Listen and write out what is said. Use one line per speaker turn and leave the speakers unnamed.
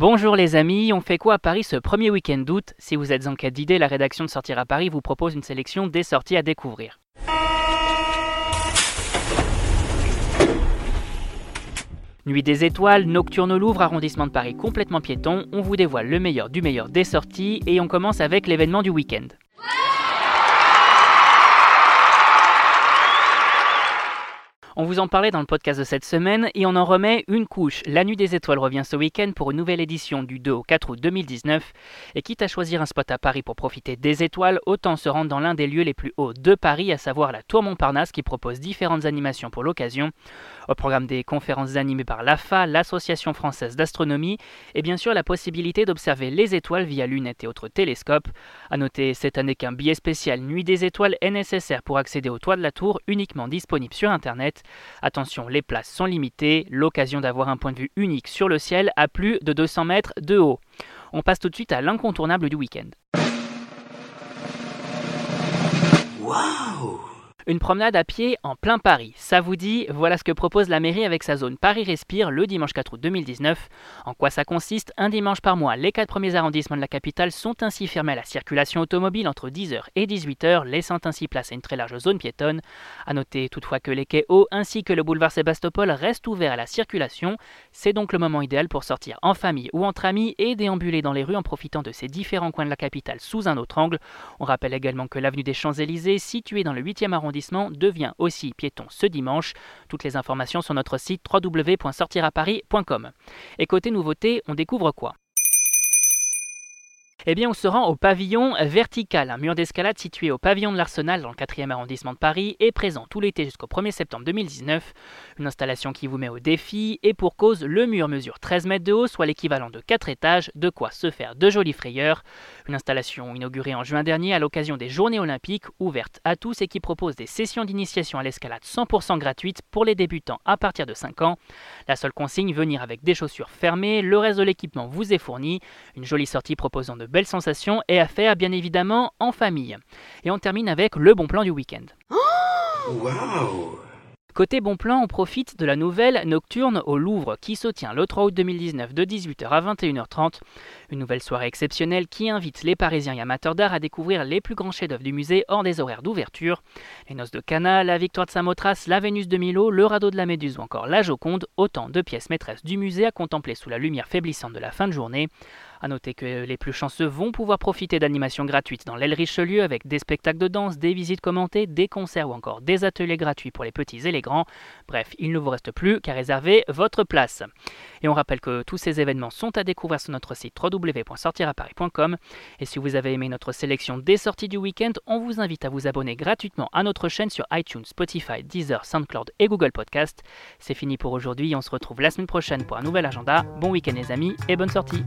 Bonjour les amis, on fait quoi à Paris ce premier week-end d'août Si vous êtes en quête d'idées, la rédaction de Sortir à Paris vous propose une sélection des sorties à découvrir. Nuit des étoiles, nocturne au Louvre, arrondissement de Paris complètement piéton, on vous dévoile le meilleur du meilleur des sorties et on commence avec l'événement du week-end. On vous en parlait dans le podcast de cette semaine et on en remet une couche. La Nuit des Étoiles revient ce week-end pour une nouvelle édition du 2 au 4 août 2019. Et quitte à choisir un spot à Paris pour profiter des étoiles, autant se rendre dans l'un des lieux les plus hauts de Paris, à savoir la Tour Montparnasse qui propose différentes animations pour l'occasion. Au programme des conférences animées par l'AFA, l'Association française d'astronomie, et bien sûr la possibilité d'observer les étoiles via lunettes et autres télescopes. A noter cette année qu'un billet spécial Nuit des Étoiles est nécessaire pour accéder au toit de la tour, uniquement disponible sur Internet. Attention, les places sont limitées, l'occasion d'avoir un point de vue unique sur le ciel à plus de 200 mètres de haut. On passe tout de suite à l'incontournable du week-end. Une promenade à pied en plein Paris. Ça vous dit, voilà ce que propose la mairie avec sa zone Paris Respire le dimanche 4 août 2019. En quoi ça consiste? Un dimanche par mois, les quatre premiers arrondissements de la capitale sont ainsi fermés à la circulation automobile entre 10h et 18h, laissant ainsi place à une très large zone piétonne. A noter toutefois que les quais hauts ainsi que le boulevard Sébastopol restent ouverts à la circulation. C'est donc le moment idéal pour sortir en famille ou entre amis et déambuler dans les rues en profitant de ces différents coins de la capitale sous un autre angle. On rappelle également que l'avenue des Champs-Élysées, située dans le 8e arrondissement, devient aussi piéton ce dimanche. Toutes les informations sur notre site www.sortiraparis.com. Et côté nouveauté, on découvre quoi? Eh bien, on se rend au pavillon vertical, un mur d'escalade situé au pavillon de l'Arsenal dans le 4e arrondissement de Paris et présent tout l'été jusqu'au 1er septembre 2019. Une installation qui vous met au défi et pour cause, le mur mesure 13 mètres de haut, soit l'équivalent de 4 étages, de quoi se faire de jolies frayeurs. Une installation inaugurée en juin dernier à l'occasion des Journées Olympiques, ouverte à tous et qui propose des sessions d'initiation à l'escalade 100% gratuites pour les débutants à partir de 5 ans. La seule consigne, venir avec des chaussures fermées, le reste de l'équipement vous est fourni. Une jolie sortie proposant de sensations et à faire bien évidemment en famille. Et on termine avec le bon plan du week-end. Côté bon plan, on profite de la nouvelle Nocturne au Louvre qui se tient le 3 août 2019 de 18h à 21h30. Une nouvelle soirée exceptionnelle qui invite les Parisiens et amateurs d'art à découvrir les plus grands chefs-d'œuvre du musée hors des horaires d'ouverture. Les Noces de Cana, la Victoire de Samothrace, la Vénus de Milo, le Radeau de la Méduse ou encore la Joconde, autant de pièces maîtresses du musée à contempler sous la lumière faiblissante de la fin de journée. A noter que les plus chanceux vont pouvoir profiter d'animations gratuites dans l'aile Richelieu avec des spectacles de danse, des visites commentées, des concerts ou encore des ateliers gratuits pour les petits et les grands. Bref, il ne vous reste plus qu'à réserver votre place. Et on rappelle que tous ces événements sont à découvrir sur notre site www.sortiraparis.com. Et si vous avez aimé notre sélection des sorties du week-end, on vous invite à vous abonner gratuitement à notre chaîne sur iTunes, Spotify, Deezer, SoundCloud et Google Podcast. C'est fini pour aujourd'hui, on se retrouve la semaine prochaine pour un nouvel agenda. Bon week-end les amis et bonne sortie